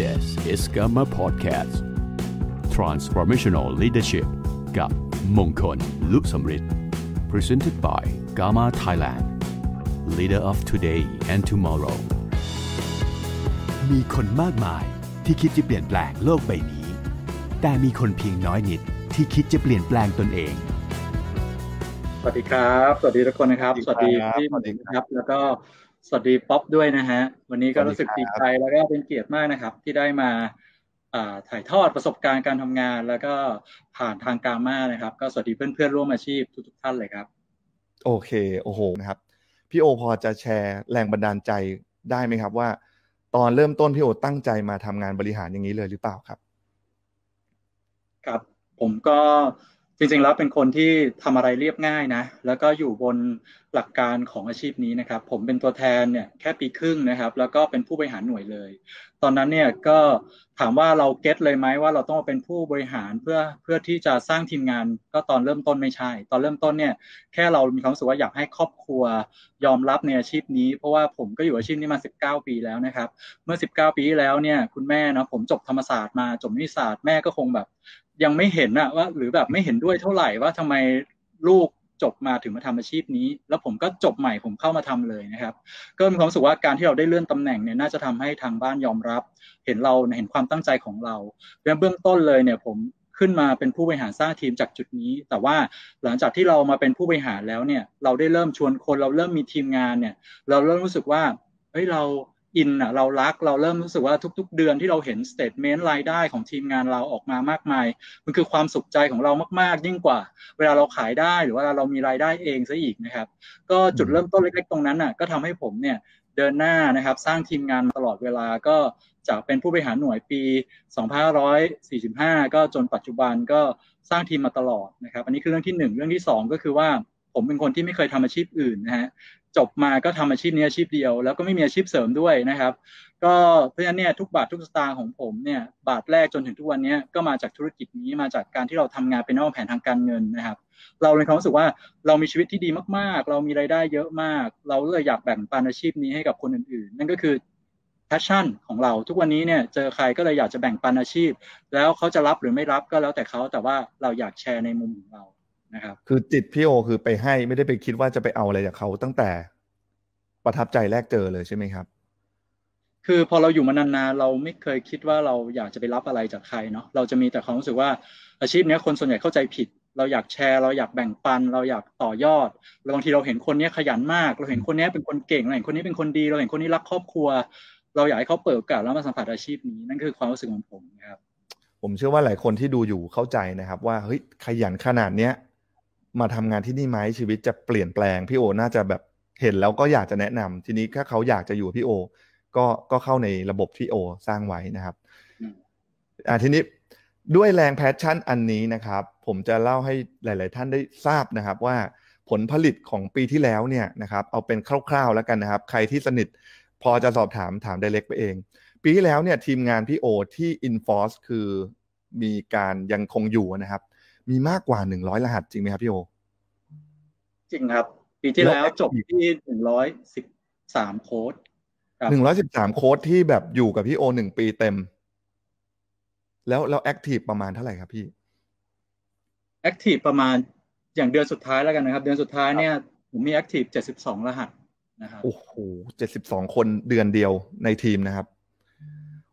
This is Gamma Podcast Transformational Leadership กับมงคลลุสมฤทธิ์ Presented by Gamma Thailand Leader of Today and Tomorrow มีคนมากมายที่คิดจะเปลี่ยนแปลงโลกใบนี้ แต่มีคนเพียงน้อยนิดที่คิดจะเปลี่ยนแปลงตนเองสวัสดีครับ สวัสดีทุกคนนะครับ สวัสดีพี่หมอครับ แล้วก็ สวัสดีป๊อปด้วยนะฮะ วันนี้ก็รู้สึกดีใจแล้วก็เป็นเกียรติมากนะครับ ที่ได้มาถ่ายทอดประสบการณ์การทำงาน แล้วก็ผ่านทางการมานะครับ ก็สวัสดีเพื่อนๆร่วมอาชีพทุกๆท่านเลยครับ โอเคโอ้โหนะครับพี่โอพอจะแชร์แรงบันดาลใจได้ไหมครับ ว่า ตอนเริ่มต้นพี่โอตั้งใจมาทำงานบริหารอย่างนี้เลยหรือเปล่าครับ ครับผมก็ จริงๆแล้วเป็นคนที่ทำอะไรเรียบง่ายนะ แล้วก็อยู่บนหลักการของอาชีพนี้นะครับ ผมเป็นตัวแทนเนี่ยแค่ปีครึ่งนะครับ แล้วก็เป็นผู้บริหารหน่วยเลย ตอนนั้นเนี่ยก็ถามว่าเราเก็ตเลยไหมว่าเราต้องเป็นผู้บริหารเพื่อเพื่อที่จะสร้างทีมงาน ก็ตอนเริ่มต้นไม่ใช่ ตอนเริ่มต้นเนี่ยแค่เรามีความรู้สึกว่าอยากให้ครอบครัวยอมรับในอาชีพนี้ เพราะว่าผมก็อยู่อาชีพนี้มา 19 ปีแล้วนะครับ เมื่อ 19 ปีแล้วเนี่ยคุณแม่นะผมจบธรรมศาสตร์มาจบนิติศาสตร์แม่ก็คงแบบ ยังไม่เห็นอะว่า หรือแบบไม่เห็นด้วยเท่าไหร่ว่าทำไมลูกจบมาถึงมาทำอาชีพนี้ แล้วผมก็จบใหม่ผมเข้ามาทำเลยนะครับ ก็มีความรู้สึกว่าการที่เราได้เลื่อนตำแหน่งเนี่ยน่าจะทำให้ทางบ้านยอมรับ เห็นเราเห็นความตั้งใจของเราเบื้องต้นเลยเนี่ยผมขึ้นมาเป็นผู้บริหารสร้างทีมจากจุดนี้ แต่ว่าหลังจากที่เรามาเป็นผู้บริหารแล้วเนี่ย เราได้เริ่มชวนคนเราเริ่มมีทีมงานเนี่ย เราเริ่มรู้สึกว่าเฮ้ยเรา อินอะเรารักเราเริ่มรู้สึกว่าทุก ๆ เดือนที่เราเห็นสเตทเมนต์รายได้ของทีมงานเราออกมามากมาย มันคือความสุขใจของเรามากๆ ยิ่งกว่า เวลาเราขายได้หรือว่าเรามีรายได้เองซะอีกนะครับ ก็จุดเริ่มต้นเล็ก ๆ ตรงนั้นอะก็ทำให้ผมเนี่ยเดินหน้านะครับ สร้างทีมงานมาตลอดเวลาก็จากเป็นผู้บริหารหน่วยปี 2545 ก็จนปัจจุบันก็สร้างทีมมาตลอดนะครับ อันนี้คือเรื่องที่ 1 เรื่องที่ 2 ก็คือว่า ผมเป็นคนที่ไม่เคยทำอาชีพอื่นนะฮะจบมาก็ทำอาชีพนี้อาชีพเดียว แล้วก็ไม่มีอาชีพเสริมด้วยนะครับ ก็เพราะฉะนั้นเนี่ยทุกบาททุกสตางค์ของผมเนี่ยบาทแรกจนถึงทุกวันนี้ก็มาจากธุรกิจนี้มาจากการที่เราทำงานเป็นนอกแผนทางการเงินนะครับ เราเลยความรู้สึกว่าเรามีชีวิตที่ดีมากๆ เรามีรายได้เยอะมาก เราเลยอยากแบ่งปันอาชีพนี้ให้กับคนอื่นๆ นั่นก็คือแพชชั่นของเราทุกวันนี้เนี่ยเจอใครก็เลยอยากจะแบ่งปันอาชีพ แล้วเขาจะรับหรือไม่รับก็แล้วแต่เขาแต่ว่าเราอยากแชร์ในมุมของเรา นะครับ คือจิตพี่โอคือไปให้ไม่ได้ไปคิดว่าจะไปเอาอะไรจากเขาตั้งแต่ประทับใจแรกเจอเลยใช่ไหมครับ คือพอเราอยู่มานานๆเราไม่เคยคิดว่าเราอยากจะไปรับอะไรจากใครเนาะเราจะมีแต่ความรู้สึกว่าอาชีพนี้คนส่วนใหญ่เข้าใจผิด เราอยากแชร์ เราอยากแบ่งปัน เราอยากต่อยอดบางทีเราเห็นคนนี้ขยันมาก เราเห็นคนนี้เป็นคนเก่งเราเห็นคนนี้เป็นคนดี เราเห็นคนนี้รักครอบครัว เราอยากให้เขาเปิดโอกาสแล้วมาสัมผัสอาชีพนี้นั่นคือความรู้สึกของผมนะครับผมเชื่อว่าหลายคนที่ดูอยู่เข้าใจนะครับ ว่าเฮ้ยขยันขนาดเนี้ย มาทำงานที่นี่ไหมชีวิตจะเปลี่ยนแปลงพี่โอน่าจะแบบเห็นแล้วก็อยากจะแนะนำทีนี้ถ้าเขาอยากจะอยู่พี่โอ ก็ก็เข้าในระบบที่โอ สร้างไว้นะครับอ่าทีนี้ด้วยแรง passion อันนี้นะครับ ผมจะเล่าให้หลาย ๆ ท่านได้ทราบนะครับว่าผลผลิตของปีที่แล้วเนี่ยนะครับเอาเป็นคร่าว ๆ แล้วกันนะครับ ใครที่สนิทพอจะสอบถามถาม direct ไปเอง ปีที่แล้วเนี่ยทีมงานพี่โอที่ inforce คือมีการยังคงอยู่นะครับ มีมากกว่าหนึ่งร้อยรหัสจริงไหมครับพี่โอ จริงครับ ปีที่แล้วจบที่หนึ่งร้อยสิบสามโค้ดหนึ่งร้อยสิบสามโค้ดที่แบบอยู่กับพี่โอหนึ่งปีเต็ม แล้วแล้ว active ประมาณเท่าไหร่ครับพี่ active ประมาณอย่างเดือนสุดท้ายแล้วกันนะครับ เดือนสุดท้ายเนี่ยผมมี active เจ็ดสิบสองรหัสนะครับโอ้โหเจ็ดสิบสองคนเดือนเดียวในทีมนะครับ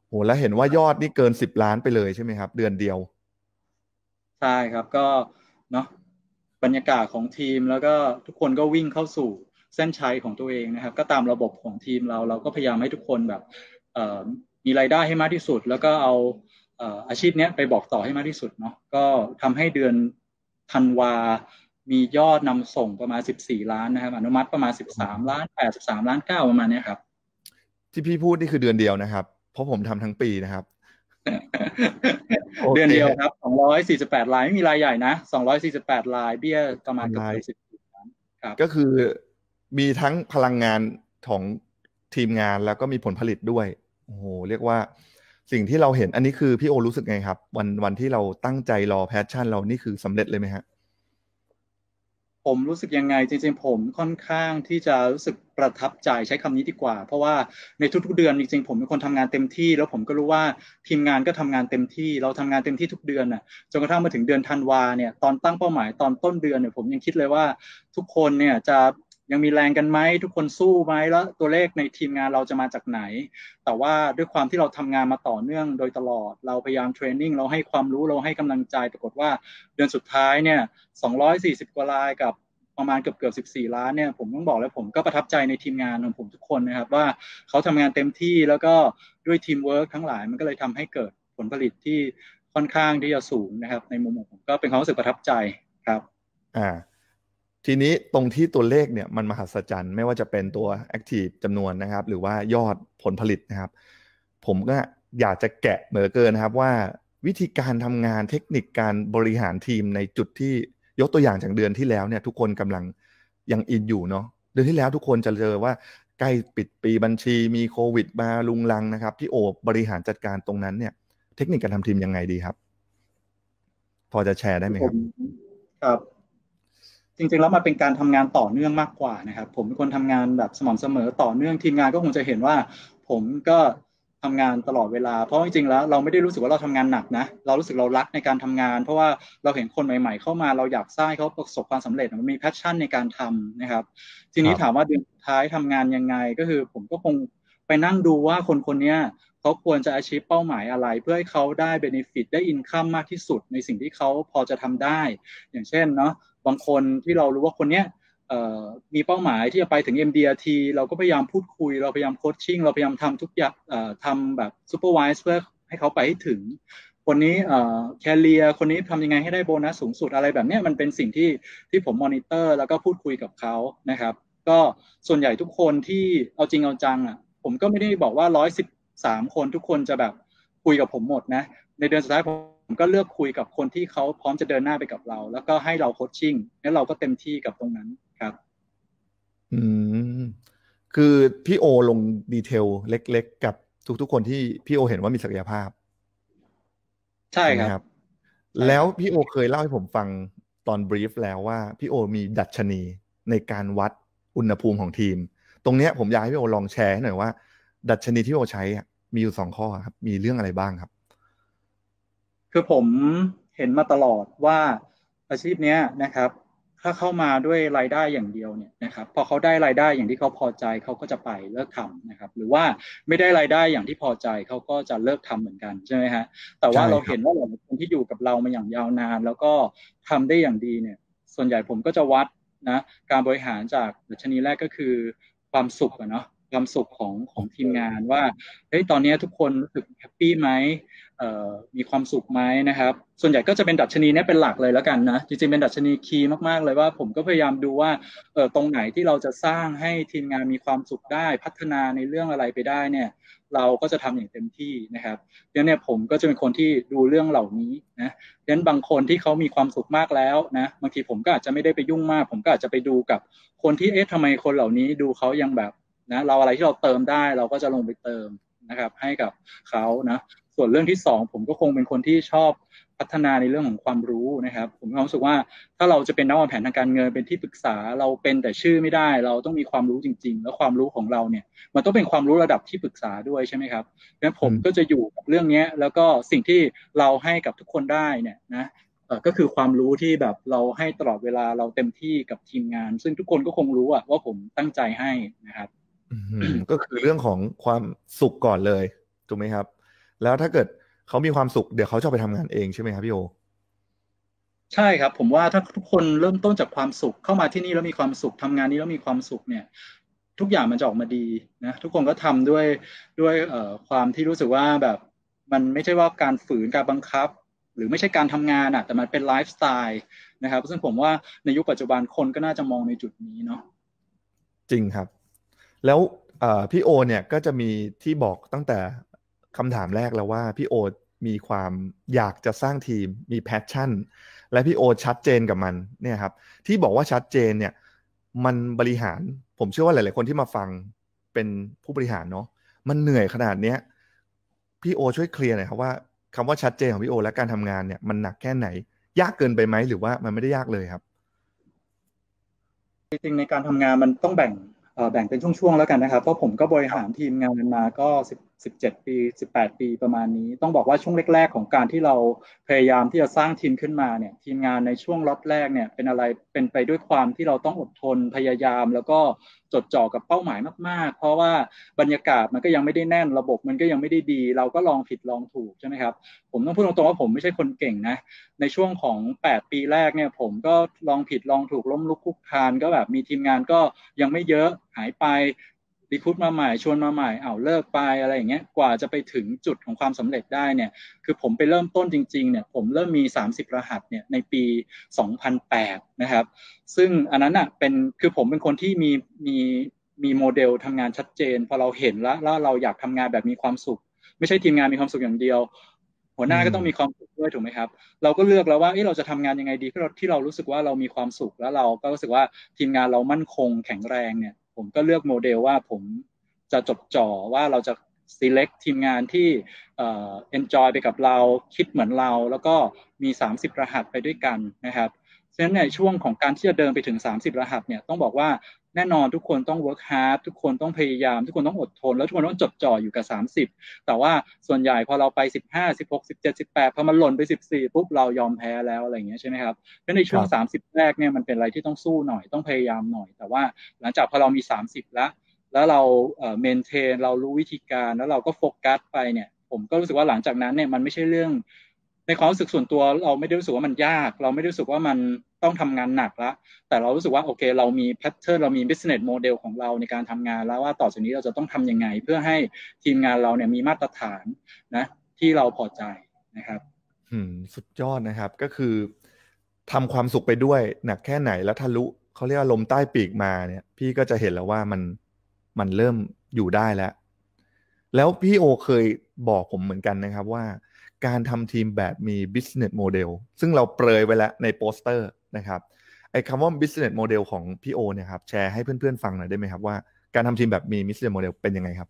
โหแล้วเห็นว่ายอดนี่เกินสิบล้านไปเลยใช่ไหมครับ เดือนเดียว ใช่ครับก็เนาะบรรยากาศของทีมแล้วก็ทุกคนก็วิ่งเข้าสู่เส้นชัยของตัวเองนะครับ ก็ตามระบบของทีมเราเราก็พยายามให้ทุกคนแบบมีรายได้ให้มากที่สุด แล้วก็เอาอาชีพนี้ไปบอกต่อให้มากที่สุดเนาะก็ทำให้เดือนธันวา มียอดนำส่งประมาณ 14 ล้านนะครับ อนุมัติประมาณ 13 ล้าน 83 ล้าน 9 ประมาณนี้ครับ ที่พี่พูดนี่คือเดือนเดียวนะครับ เพราะผมทำทั้งปีนะครับ เดือนเดียวครับสองร้อยสี่สิบแปดลายไม่มีรายใหญ่นะสองร้อยสี่สิบแปดลายเบี้ยประมาณเกือบสิบครับ ก็คือมีทั้งพลังงานของทีมงานแล้วก็มีผลผลิตด้วย โอ้โห เรียกว่าสิ่งที่เราเห็นอันนี้คือพี่โอรู้สึกไงครับ วันวันที่เราตั้งใจรอแพชชั่นเรานี่คือสำเร็จเลยไหมฮะ ผมรู้สึกยังไง จริงๆ ผมค่อนข้างที่จะรู้สึกประทับใจใช้คำนี้ดีกว่า เพราะว่าในทุกๆเดือนจริงๆผมเป็นคนทำงานเต็มที่ แล้วผมก็รู้ว่าทีมงานก็ทำงานเต็มที่ เราทำงานเต็มที่ทุกเดือนน่ะจนกระทั่งมาถึงเดือนธันวาเนี่ยตอนตั้งเป้าหมายตอนต้นเดือนเนี่ยผมยังคิดเลยว่าทุกคนเนี่ยจะ ยังมีแรงกันไหมทุกคนสู้ไหมแล้วตัวเลขในทีมงานเราจะมาจากไหน แต่ว่าด้วยความที่เราทำงานมาต่อเนื่องโดยตลอด เราพยายามเทรนนิ่งเราให้ความรู้เราให้กำลังใจปรากฏว่าเดือนสุดท้ายเนี่ย240 กว่าลายกับประมาณเกือบเกือบ14 ล้านเนี่ยผมต้องบอกแล้วผมก็ประทับใจในทีมงานของผมทุกคนนะครับ ว่าเขาทำงานเต็มที่แล้วก็ด้วยทีมเวิร์กทั้งหลายมันก็เลยทำให้เกิดผลผลิตที่ค่อนข้างที่จะสูงนะครับ ในมุมของผมก็เป็นความรู้สึกประทับใจครับ อ่า ทีนี้ตรงที่ตัวเลขเนี่ยมันมหัศจรรย์ไม่ว่าจะเป็นตัว Active จำนวนนะครับ หรือว่ายอดผลผลิตนะครับ ผมก็อยากจะแกะเหมือเกินนะครับว่าวิธีการทำงานเทคนิคการบริหารทีมในจุดที่ยกตัวอย่างจากเดือนที่แล้วเนี่ยทุกคนกำลังยังอินอยู่เนาะเดือนที่แล้วทุกคนจะเจอว่าใกล้ปิดปีบัญชีมีโควิดมาลุงลังนะครับพี่โอบริหารจัดการตรงนั้นเนี่ย เทคนิคการทำทีมยังไงดีครับ พอจะแชร์ได้ไหมครับ ครับ จริงๆแล้วมันเป็นการทำงานต่อเนื่องมากกว่านะครับ ผมเป็นคนทำงานแบบสม่ำเสมอต่อเนื่องทีมงานก็คงจะเห็นว่า ผมก็ทำงานตลอดเวลา เพราะจริงๆแล้วเราไม่ได้รู้สึกว่าเราทำงานหนักนะ เรารู้สึกเรารักในการทำงาน เพราะว่าเราเห็นคนใหม่ ๆ เข้ามาเราอยากสร้างเขาประสบความสำเร็จมันมีแพชชั่นในการทำนะครับ ทีนี้ถามว่าเดือนท้ายทำงานยังไงก็คือ ผมก็คงไปนั่งดูว่าคนคนนี้ เขาควรจะ achieve เป้าหมายอะไร เพื่อให้เขาได้ benefit ได้ income มากที่สุดในสิ่งที่เขาพอจะทำได้ อย่างเช่นเนาะบางคนที่เรารู้ว่าคนเนี้ยมีเป้าหมายที่จะไปถึง MDRT เราก็พยายามพูดคุย เราพยายาม coaching เราพยายามทำทุกอย่างทำแบบ supervise เพื่อให้เขาไปให้ถึง คนนี้ career คนนี้ทำยังไงให้ได้โบนัสสูงสุดอะไรแบบนี้มันเป็นสิ่งที่ที่ผมมอนิเตอร์ แล้วก็พูดคุยกับเขานะครับ ก็ส่วนใหญ่ทุกคนที่เอาจริงเอาจังอะผมก็ไม่ได้บอกว่าร้อยสิบ สามคนทุกคนจะแบบคุยกับผมหมดนะ ในเดือนสุดท้ายผมก็เลือกคุยกับคนที่เขาพร้อมจะเดินหน้าไปกับเรา แล้วก็ให้เรา coachingแล้วเราก็เต็มที่กับตรงนั้นครับ อืมคือพี่โอลง detail เล็ก ๆ กับทุกๆคนที่พี่โอเห็นว่ามีศักยภาพ ใช่ครับ แล้วพี่โอเคยเล่าให้ผมฟังตอน brief แล้วว่าพี่โอมีดัชนีในการวัดอุณหภูมิของทีม ตรงเนี้ยผมอยากให้พี่โอลองแชร์ให้หน่อยว่า ดัชนีที่พี่โอใช้ มีอยู่สองข้อครับ มีเรื่องอะไรบ้างครับ คือผมเห็นมาตลอดว่าอาชีพนี้นะครับ ถ้าเข้ามาด้วยรายได้อย่างเดียวเนี่ยนะครับ พอเขาได้รายได้อย่างที่เขาพอใจเขาก็จะไปเลิกทำนะครับ หรือว่าไม่ได้รายได้อย่างที่พอใจเขาก็จะเลิกทำเหมือนกันใช่ไหมฮะแต่ว่าเราเห็นว่าหลายคนที่อยู่กับเรามาอย่างยาวนาน แล้วก็ทำได้อย่างดีเนี่ย ส่วนใหญ่ผมก็จะวัดนะการบริหารจากดัชนีแรกก็คือความสุขอะเนาะ ความสุขของของทีมงานว่าเฮ้ยตอนนี้ทุกคนรู้สึก happy ไหมมีความสุขไหมนะครับ ส่วนใหญ่ก็จะเป็นดัชนีนี้เป็นหลักเลยแล้วกันนะจริงๆเป็นดัชนี key มากๆเลยว่า ผมก็พยายามดูว่าเออตรงไหนที่เราจะสร้างให้ทีมงานมีความสุขได้พัฒนาในเรื่องอะไรไปได้เนี่ย เราก็จะทำอย่างเต็มที่นะครับดังนั้นเนี่ยผมก็จะเป็นคนที่ดูเรื่องเหล่านี้นะดังนั้นบางคนที่เขามีความสุขมากแล้วนะบางทีผมก็อาจจะไม่ได้ไปยุ่งมาก ผมก็อาจจะไปดูกับคนที่เอ๊ะทำไมคนเหล่านี้ดูเขายังแบบ นะเราอะไรที่เราเติมได้เราก็จะลงไปเติมนะครับ ให้กับเขานะส่วนเรื่องที่สองผมก็คงเป็นคนที่ชอบพัฒนาในเรื่องของความรู้นะครับ ผมมีความรู้สึกว่าถ้าเราจะเป็นนักวางแผนทางการเงินเป็นที่ปรึกษาเราเป็นแต่ชื่อไม่ได้ เราต้องมีความรู้จริง ๆ แล้วความรู้ของเราเนี่ย มันต้องเป็นความรู้ระดับที่ปรึกษาด้วยใช่ไหมครับงั้นผมก็จะอยู่กับเรื่องนี้แล้วก็สิ่งที่เราให้กับทุกคนได้เนี่ยนะก็คือความรู้ที่แบบเราให้ตลอดเวลาเราเต็มที่กับทีมงาน ซึ่งทุกคนก็คงรู้อะว่าผมตั้งใจให้นะครับ ก็คือเรื่องของความสุขก่อนเลยถูกไหมครับ แล้วถ้าเกิดเขามีความสุขเดี๋ยวเขาจะไปทำงานเองใช่ไหมครับพี่โอใช่ครับ ผมว่าถ้าทุกคนเริ่มต้นจากความสุขเข้ามาที่นี่แล้วมีความสุขทำงานนี้แล้วมีความสุขเนี่ย ทุกอย่างมันจะออกมาดีนะทุกคนก็ทำด้วยด้วยเอ่อความที่รู้สึกว่าแบบมันไม่ใช่ว่าการฝืนการบังคับ หรือไม่ใช่การทำงานอะ แต่มันเป็นไลฟ์สไตล์นะครับ ซึ่งผมว่าในยุคปัจจุบันคนก็น่าจะมองในจุดนี้เนาะจริงครับ แล้วพี่โอเนี่ยก็จะมีที่บอกตั้งแต่คำถามแรกแล้วว่าพี่โอมีความอยากจะสร้างทีมมี passion และพี่โอชัดเจนกับมันเนี่ยครับที่บอกว่าชัดเจนเนี่ยมันบริหารผมเชื่อว่าหลาย ๆ คนที่มาฟังเป็นผู้บริหารเนาะมันเหนื่อยขนาดเนี้ยพี่โอช่วย clear หน่อยครับว่าคำว่าชัดเจนของพี่โอ และการทำงานเนี่ยมันหนักแค่ไหน ยากเกินไปไหมหรือว่ามันไม่ได้ยากเลยครับ จริงๆในการทำงานมันต้องแบ่ง แบ่งเป็นช่วงๆแล้วกันนะครับ เพราะผมก็บริหารทีมงานมาก็ 17 ปี 18 ปีประมาณนี้ ต้องบอกว่าช่วงแรก ๆ ของการที่เราพยายามที่จะสร้างทีมขึ้นมาเนี่ยทีมงานในช่วงล็อตแรกเนี่ยเป็นอะไรเป็นไปด้วยความที่เราต้องอดทนพยายาม แล้วก็จดจ่อกับเป้าหมายมาก ๆ เพราะว่าบรรยากาศมันก็ยังไม่ได้แน่นระบบมันก็ยังไม่ได้ดี เราก็ลองผิดลองถูกใช่ไหมครับผมต้องพูดตรงๆว่าผมไม่ใช่คนเก่งนะในช่วงของ 8 ปีแรกเนี่ยผมก็ลองผิดลองถูกล้มลุกคุกคานก็แบบมีทีมงานก็ยังไม่เยอะหายไป รีคูดมาใหม่ชวนมาใหม่เอาเลิกไปอะไรอย่างเงี้ยกว่าจะไปถึงจุดของความสำเร็จได้เนี่ยคือผมไปเริ่มต้นจริงๆเนี่ยผมเริ่มมี 30 รหัสเนี่ยในปี 2008 นะครับ ซึ่งอันนั้นอะเป็นคือผมเป็นคนที่มีมีมีโมเดลทำงานชัดเจน พอเราเห็นแล้วแล้วเราอยากทำงานแบบมีความสุข ไม่ใช่ทีมงานมีความสุขอย่างเดียว หัวหน้าก็ต้องมีความสุขด้วยถูกไหมครับ เราก็เลือกแล้วว่าเเราจะทำงานยังไงดีที่เราที่เรารู้สึกว่าเรามีความสุขแล้วเราก็รู้สึกว่าทีมงานเรามั่นคงแข็งแรงเนี่ย ผมก็เลือกโมเดลว่าผมจะจดจ่อว่าเราจะ select ทีมงานที่เอ่อ enjoy ไปกับเราคิดเหมือนเรา แล้วก็มี 30 รหัสไปด้วยกันนะครับฉะนั้นในช่วงของการที่จะเดินไปถึง 30 รหัสเนี่ยต้องบอกว่า แน่นอนทุกคนต้อง work hard ทุกคนต้องพยายาม ทุกคนต้องอดทน แล้วทุกคนต้องจดจ่ออยู่กับ 30 แต่ว่าส่วนใหญ่พอเราไป 15 16 17 18พอมันหล่นไป 14ปุ๊บเรายอมแพ้แล้วอะไรอย่างเงี้ยใช่ไหมครับเพราะในช่วง 30 แรกเนี่ยมันเป็นอะไรที่ต้องสู้หน่อยต้องพยายามหน่อย แต่ว่าหลังจากพอเรามี 30 แล้ว แล้วเราเอ่อเมนเทนเรารู้วิธีการแล้วเราก็โฟกัสไปเนี่ย ผมก็รู้สึกว่าหลังจากนั้นเนี่ยมันไม่ใช่เรื่อง ในความรู้สึกส่วนตัวเราไม่ได้รู้สึกว่ามันยาก เราไม่ได้รู้สึกว่ามันต้องทำงานหนักล้วแต่เรารู้สึกว่าโอเค เรามีแพทเทิร์นเรามี business model ของเราในการทำงานแล้วว่าต่อจากนี้เราจะต้องทํำยังไง เพื่อให้ทีมงานเราเนี่ยมีมาตรฐานนะ ที่เราพอใจนะครับอืมสุดยอดนะครับก็คือทำความสุขไปด้วยหนักแค่ไหนแล้วทะลุเขาเรียกว่าลมใต้ปีกมาเนี่ย พี่ก็จะเห็นแล้วว่ามันมันเริ่มอยู่ได้แล้ว แล้วพี่โอเคยบอกผมเหมือนกันนะครับว่า การทำทีมแบบมี business model ซึ่งเราเปรยไว้แล้วในโปสเตอร์นะครับไอ้คำว่า business model ของพี่โอเนี่ยครับแชร์ให้เพื่อนๆฟังหน่อยได้ไหมครับว่าการทำทีมแบบมี business model เป็นยังไงครับ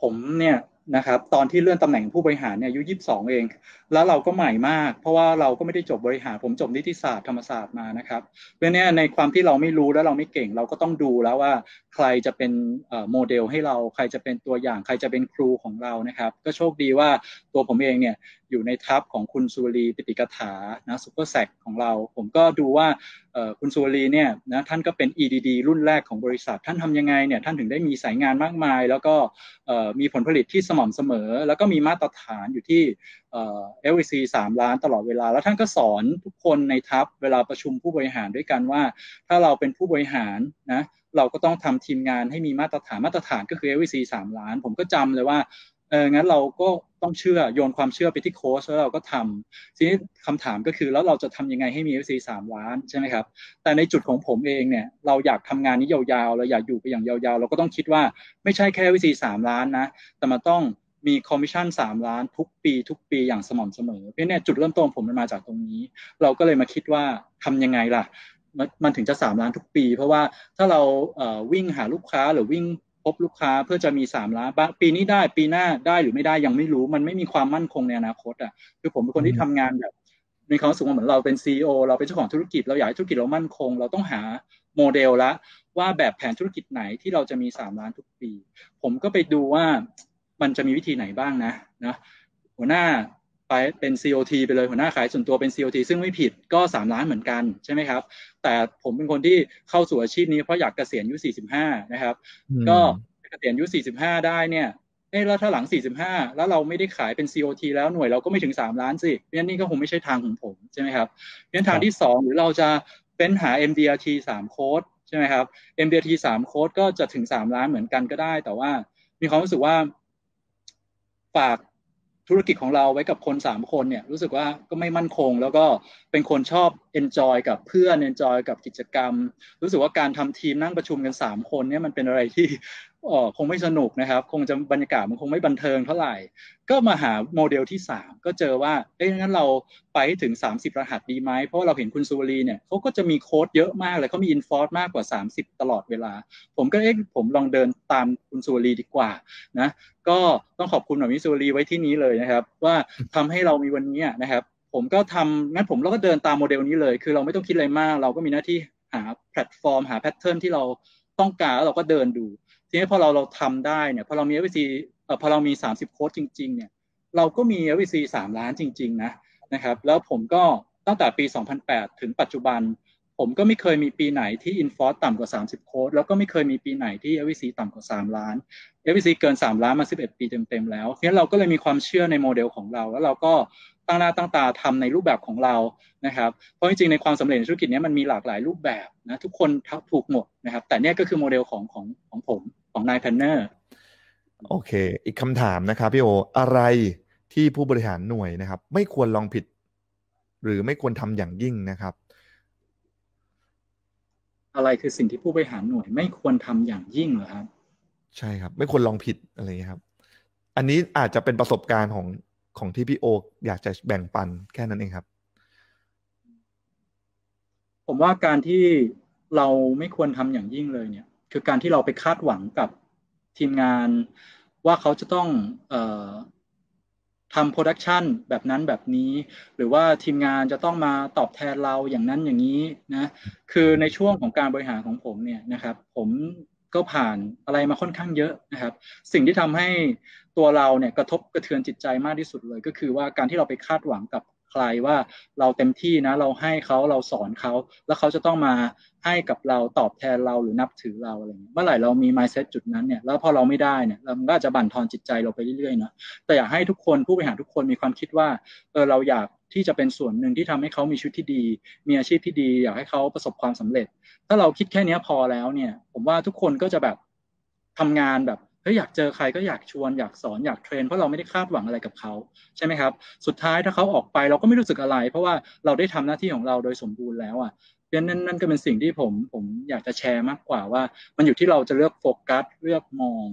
ผมเนี่ย นะครับตอนที่เลื่อนตำแหน่งผู้บริหารเนี่ยอายุยี่สิบสองเอง แล้วเราก็ใหม่มาก เพราะว่าเราก็ไม่ได้จบบริหารผมจบนิติศาสตร์ธรรมศาสตร์มานะครับเพราะนี้ในความที่เราไม่รู้และเราไม่เก่ง เราก็ต้องดูแล้วว่าใครจะเป็นโมเดลให้เราใครจะเป็นตัวอย่าง ใครจะเป็นครูของเรานะครับ ก็โชคดีว่าตัวผมเองเนี่ย อยู่ในทัพของคุณสุวรีปิติกถานะซูเปอร์แซกของเรา ผมก็ดูว่าคุณสุวรีเนี่ยนะท่านก็เป็น EDD รุ่นแรกของบริษัท ท่านทำยังไงเนี่ยท่านถึงได้มีสายงานมากมาย แล้วก็มีผลผลิตที่สม่ำเสมอ แล้วก็มีมาตรฐานอยู่ที่เอลซีสามล้านตลอดเวลา แล้วท่านก็สอนทุกคนในทัพเวลาประชุมผู้บริหารด้วยกันว่า ถ้าเราเป็นผู้บริหารนะเราก็ต้องทำทีมงานให้มีมาตรฐานมาตรฐานก็คือ LVC 3 ล้าน ผมก็จำเลยว่า เอองั้นเราก็ต้องเชื่อโยนความเชื่อไปที่โค้ชแล้วเราก็ททีนี้คำถามก็คือแล้วเราจะทำยังไงให้มี FC สามล้านใช่ไหมครับ แต่ในจุดของผมเองเนี่ย เราอยากทำงานนี้ยาวๆเราอยากอยู่ไปอย่างยาวๆ เราก็ต้องคิดว่าไม่ใช่แค่ FYC สามล้านนะ แต่มันต้องมีคอมมิชชั่นสามล้านทุกปี ทุกปีอย่างสม่ำเสมอ เพราะเนี่ยจุดเริ่มต้นผมมันมาจากตรงนี้ เราก็เลยมาคิดว่าทำยังไงล่ะ มันถึงจะสามล้านทุกปี เพราะว่าถ้าเราวิ่งหาลูกค้าหรือวิ่ง พบลูกค้าเพื่อจะมีสามล้านปีนี้ได้ปีหน้าได้หรือไม่ได้ยังไม่รู้ มันไม่มีความมั่นคงในอนาคตอะคือผมเป็นคนที่ทำงานแบบมีความสุขเหมือนเราเป็นซีอเราเป็นเจ้าของธุรกิจเราอยากให้ธุรกิจเรามั่นคง เราต้องหาโมเดลละว่าแบบแผนธุรกิจไหนที่เราจะมีสามล้านทุกปี ผมก็ไปดูว่ามันจะมีวิธีไหนบ้างนะนะหัวหน้า ไปเป็น COT ไปเลยหัวหน้าขายส่วนตัวเป็น COT ซึ่งไม่ผิดก็สามล้านเหมือนกันใช่ไหมครับ แต่ผมเป็นคนที่เข้าสู่อาชีพนี้เพราะอยากเกษียณอายุ 45 นะครับ ก็เกษียณอายุ 45 ได้เนี่ยเอ้แล้วถ้าหลัง 45 แล้วเราไม่ได้ขายเป็น COT แล้วหน่วยเราก็ไม่ถึง 3 ล้านสิเพราะฉะนั้นนี่ก็คงไม่ใช่ทางของผมใช่ไหมครับเพราะฉะนั้นทางที่ 2 หรือเราจะเป็นหา MDRT 3 โค้ดใช่ไหมครับ MDRT 3 โค้ดก็จะถึง 3 ล้านเหมือนกันก็ได้ แต่ว่ามีความรู้สึกว่าฝาก ธุรกิจของเราไว้กับคนสามคนเนี่ยรู้สึกว่าก็ไม่มั่นคง แล้วก็ เป็นคนชอบ enjoy กับเพื่อน enjoy กับกิจกรรม รู้สึกว่าการทำทีมนั่งประชุมกันสามคนเนี่ยมันเป็นอะไรที่อ๋อคงไม่สนุกนะครับ คงจะบรรยากาศมันคงไม่บันเทิงเท่าไหร่ ก็มาหาโมเดลที่ 3 ก็เจอว่าเอ้ยงั้นเราไปถึง 30 รหัสดีไหม เพราะเราเห็นคุณซูรีเนี่ยเขาก็จะมีโค้ดเยอะมากเลยเขามี inforce มากกว่า 30 ตลอดเวลา ผมก็เอ๊ะผมลองเดินตามคุณซูรีดีกว่านะก็ต้องขอบคุณหมอมิซูรีไว้ที่นี้เลยนะครับ ว่าทำให้เรามีวันนี้นะครับ ผมก็ทำงั้นผมเราก็เดินตามโมเดลนี้เลย คือเราไม่ต้องคิดอะไรมาก เราก็มีหน้าที่หาแพลตฟอร์ม หา pattern ที่เราต้องการแล้วเราก็เดินดู ทีนี้พอเราเราทำได้เนี่ยพอเรามี FVC เอ่อพอเรามี 30 โค้ดจริง ๆ เนี่ย เราก็มี FYC 3 ล้านจริง ๆ นะนะครับ แล้วผมก็ตั้งแต่ปี 2008 ถึงปัจจุบัน ผมก็ไม่เคยมีปีไหนที่ Inforce ต่ำกว่า 30 โค้ดแล้วก็ไม่เคยมีปีไหนที่ FYC ต่ำกว่า 3 ล้าน FYC เกิน 3 ล้านมา 11 ปีเต็มๆแล้วเพราะฉะนั้นเราก็เลยมีความเชื่อในโมเดลของเรา แล้วเราก็ ตั้งหน้าตั้งตาทำในรูปแบบของเรานะครับ เพราะจริงๆในความสำเร็จในธุรกิจนี้มันมีหลากหลายรูปแบบนะทุกคนถูกหมดนะครับ แต่เนี่ยก็คือโมเดลของของของผมของนายแพนเนอร์โอเค อีกคำถามนะครับพี่โออะไรที่ผู้บริหารหน่วยนะครับ ไม่ควรลองผิด หรือไม่ควรทำอย่างยิ่งนะครับ อะไรคือสิ่งที่ผู้บริหารหน่วย ไม่ควรทำอย่างยิ่งเหรอครับ ใช่ครับ ไม่ควรลองผิดอะไรอย่างนี้ครับ อันนี้อาจจะเป็นประสบการณ์ของ ของที่พี่โออยากจะแบ่งปันแค่นั้นเองครับ ผมว่าการที่เราไม่ควรทำอย่างยิ่งเลยเนี่ย คือการที่เราไปคาดหวังกับทีมงานว่าเขาจะต้องเอ่อทำโปรดักชันแบบนั้นแบบนี้ หรือว่าทีมงานจะต้องมาตอบแทนเราอย่างนั้นอย่างนี้นะ คือในช่วงของการบริหารของผมเนี่ยนะครับ ผม ก็ผ่านอะไรมาค่อนข้างเยอะนะครับ สิ่งที่ทำให้ตัวเราเนี่ยกระทบกระเทือนจิตใจมากที่สุดเลย ก็คือว่าการที่เราไปคาดหวังกับใครว่าเราเต็มที่นะเราให้เขาเราสอนเขา แล้วเขาจะต้องมาให้กับเราตอบแทนเราหรือนับถือเราอะไรเงี้ยเมื่อไหร่เรามี mindset จุดนั้นเนี่ยแล้วพอเราไม่ได้เนี่ยเราก็อาจจะบั่นทอนจิตใจเราไปเรื่อยๆเนาะแต่อยากให้ทุกคนผู้บริหารทุกคนมีความคิดว่าเออเราอยาก ที่จะเป็นส่วนหนึ่งที่ทำให้เขามีชีวิตที่ดี มีอาชีพที่ดี อยากให้เขาประสบความสำเร็จ ถ้าเราคิดแค่นี้พอแล้วเนี่ย ผมว่าทุกคนก็จะแบบทำงานแบบเฮ้ยอยากเจอใครก็อยากชวนอยากสอนอยากเทรนเพราะเราไม่ได้คาดหวังอะไรกับเขาใช่ไหมครับ สุดท้ายถ้าเขาออกไปเราก็ไม่รู้สึกอะไร เพราะว่าเราได้ทำหน้าที่ของเราโดยสมบูรณ์แล้วอะเพราะนั้นนั่นก็เป็นสิ่งที่ผมผมอยากจะแชร์มากกว่าว่า มันอยู่ที่เราจะเลือกโฟกัสเลือกมอง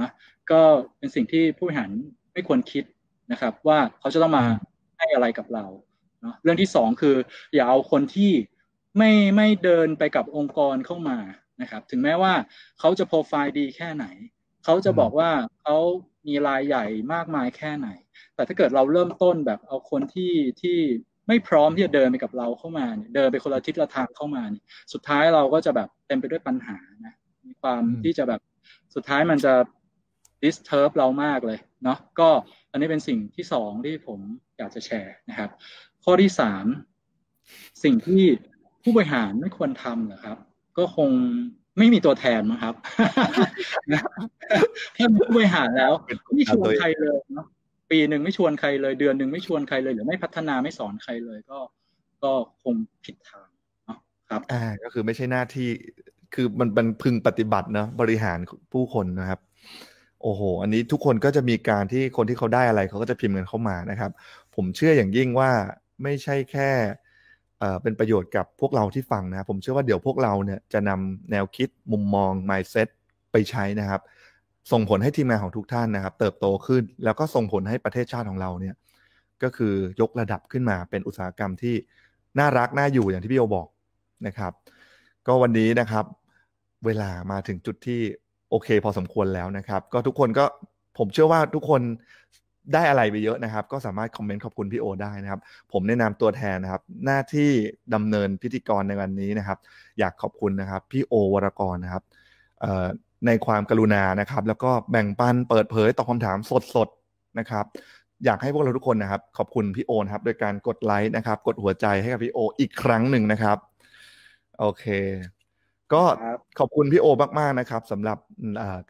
นะก็เป็นสิ่งที่ผู้บริหารไม่ควรคิดนะครับ ว่าเขาจะต้องมา ให้อะไรกับเราเนาะเรื่องที่สองคือ อย่าเอาคนที่ไม่ไม่เดินไปกับองค์กรเข้ามานะครับ ถึงแม้ว่าเขาจะโปรไฟล์ดีแค่ไหน เขาจะบอกว่าเขามีรายใหญ่มากมายแค่ไหน แต่ถ้าเกิดเราเริ่มต้นแบบเอาคนที่ที่ไม่พร้อมที่จะเดินไปกับเราเข้ามาเนี่ยเดินไปคนละทิศละทางเข้ามาเนี่ยสุดท้ายเราก็จะแบบเต็มไปด้วยปัญหานะมีความที่จะแบบสุดท้ายมันจะ disturb เรามากเลยเนาะก็อันนี้เป็นสิ่งที่สองที่ผมอยากจะแชร์นะครับ ข้อที่สามสิ่งที่ผู้บริหารไม่ควรทำนะครับ ก็คงไม่มีตัวแทนมั้งครับถ้าผู้บริหารแล้วไม่ชวนใครเลยเนาะปีหนึ่งไม่ชวนใครเลย เดือนหนึ่งไม่ชวนใครเลยหรือไม่พัฒนาไม่สอนใครเลย ก็ก็คงผิดทางเนาะครับอ่าก็คือไม่ใช่หน้าที่คือมันมันพึงปฏิบัตินะบริหารผู้คนนะครับ โอ้โห อันนี้ทุกคนก็จะมีการที่คนที่เขาได้อะไรเขาก็จะพิมพ์กันเข้ามานะครับ ผมเชื่ออย่างยิ่งว่าไม่ใช่แค่เป็นประโยชน์กับพวกเราที่ฟังนะผมเชื่อว่าเดี๋ยวพวกเราเนี่ยจะนำแนวคิดมุมมอง mindset ไปใช้นะครับ ส่งผลให้ทีมงานของทุกท่านนะครับ เติบโตขึ้นแล้วก็ส่งผลให้ประเทศชาติของเราเนี่ย ก็คือยกระดับขึ้นมาเป็นอุตสาหกรรมที่น่ารักน่าอยู่อย่างที่พี่โอบอกนะครับ ก็วันนี้นะครับ เวลามาถึงจุดที่ โอเค พอสมควรแล้วนะครับ ก็ทุกคนก็ผมเชื่อว่าทุกคนได้อะไรไปเยอะนะครับ ก็สามารถคอมเมนต์ขอบคุณพี่โอได้นะครับ ผมแนะนำตัวแทนนะครับ หน้าที่ดำเนินพิธีกรในวันนี้นะครับ อยากขอบคุณนะครับ พี่โอวรกรนะครับในความกรุณานะครับ แล้วก็แบ่งปันเปิดเผยตอบคำถามสดๆนะครับ อยากให้พวกเราทุกคนนะครับ ขอบคุณพี่โอนะครับโดยการกดไลค์นะครับ กดหัวใจให้กับพี่โอ อีกครั้งหนึ่งนะครับ โอเค ก็ขอบคุณพี่โอมาก ๆ นะครับสำหรับ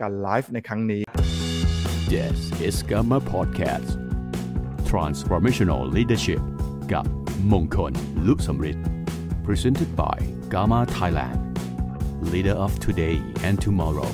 การไลฟ์ในครั้งนี้ This is Gamma Podcast Transformational Leadership กับมงคลลุสมฤทธิ์ Presented by Gamma Thailand Leader of Today and Tomorrow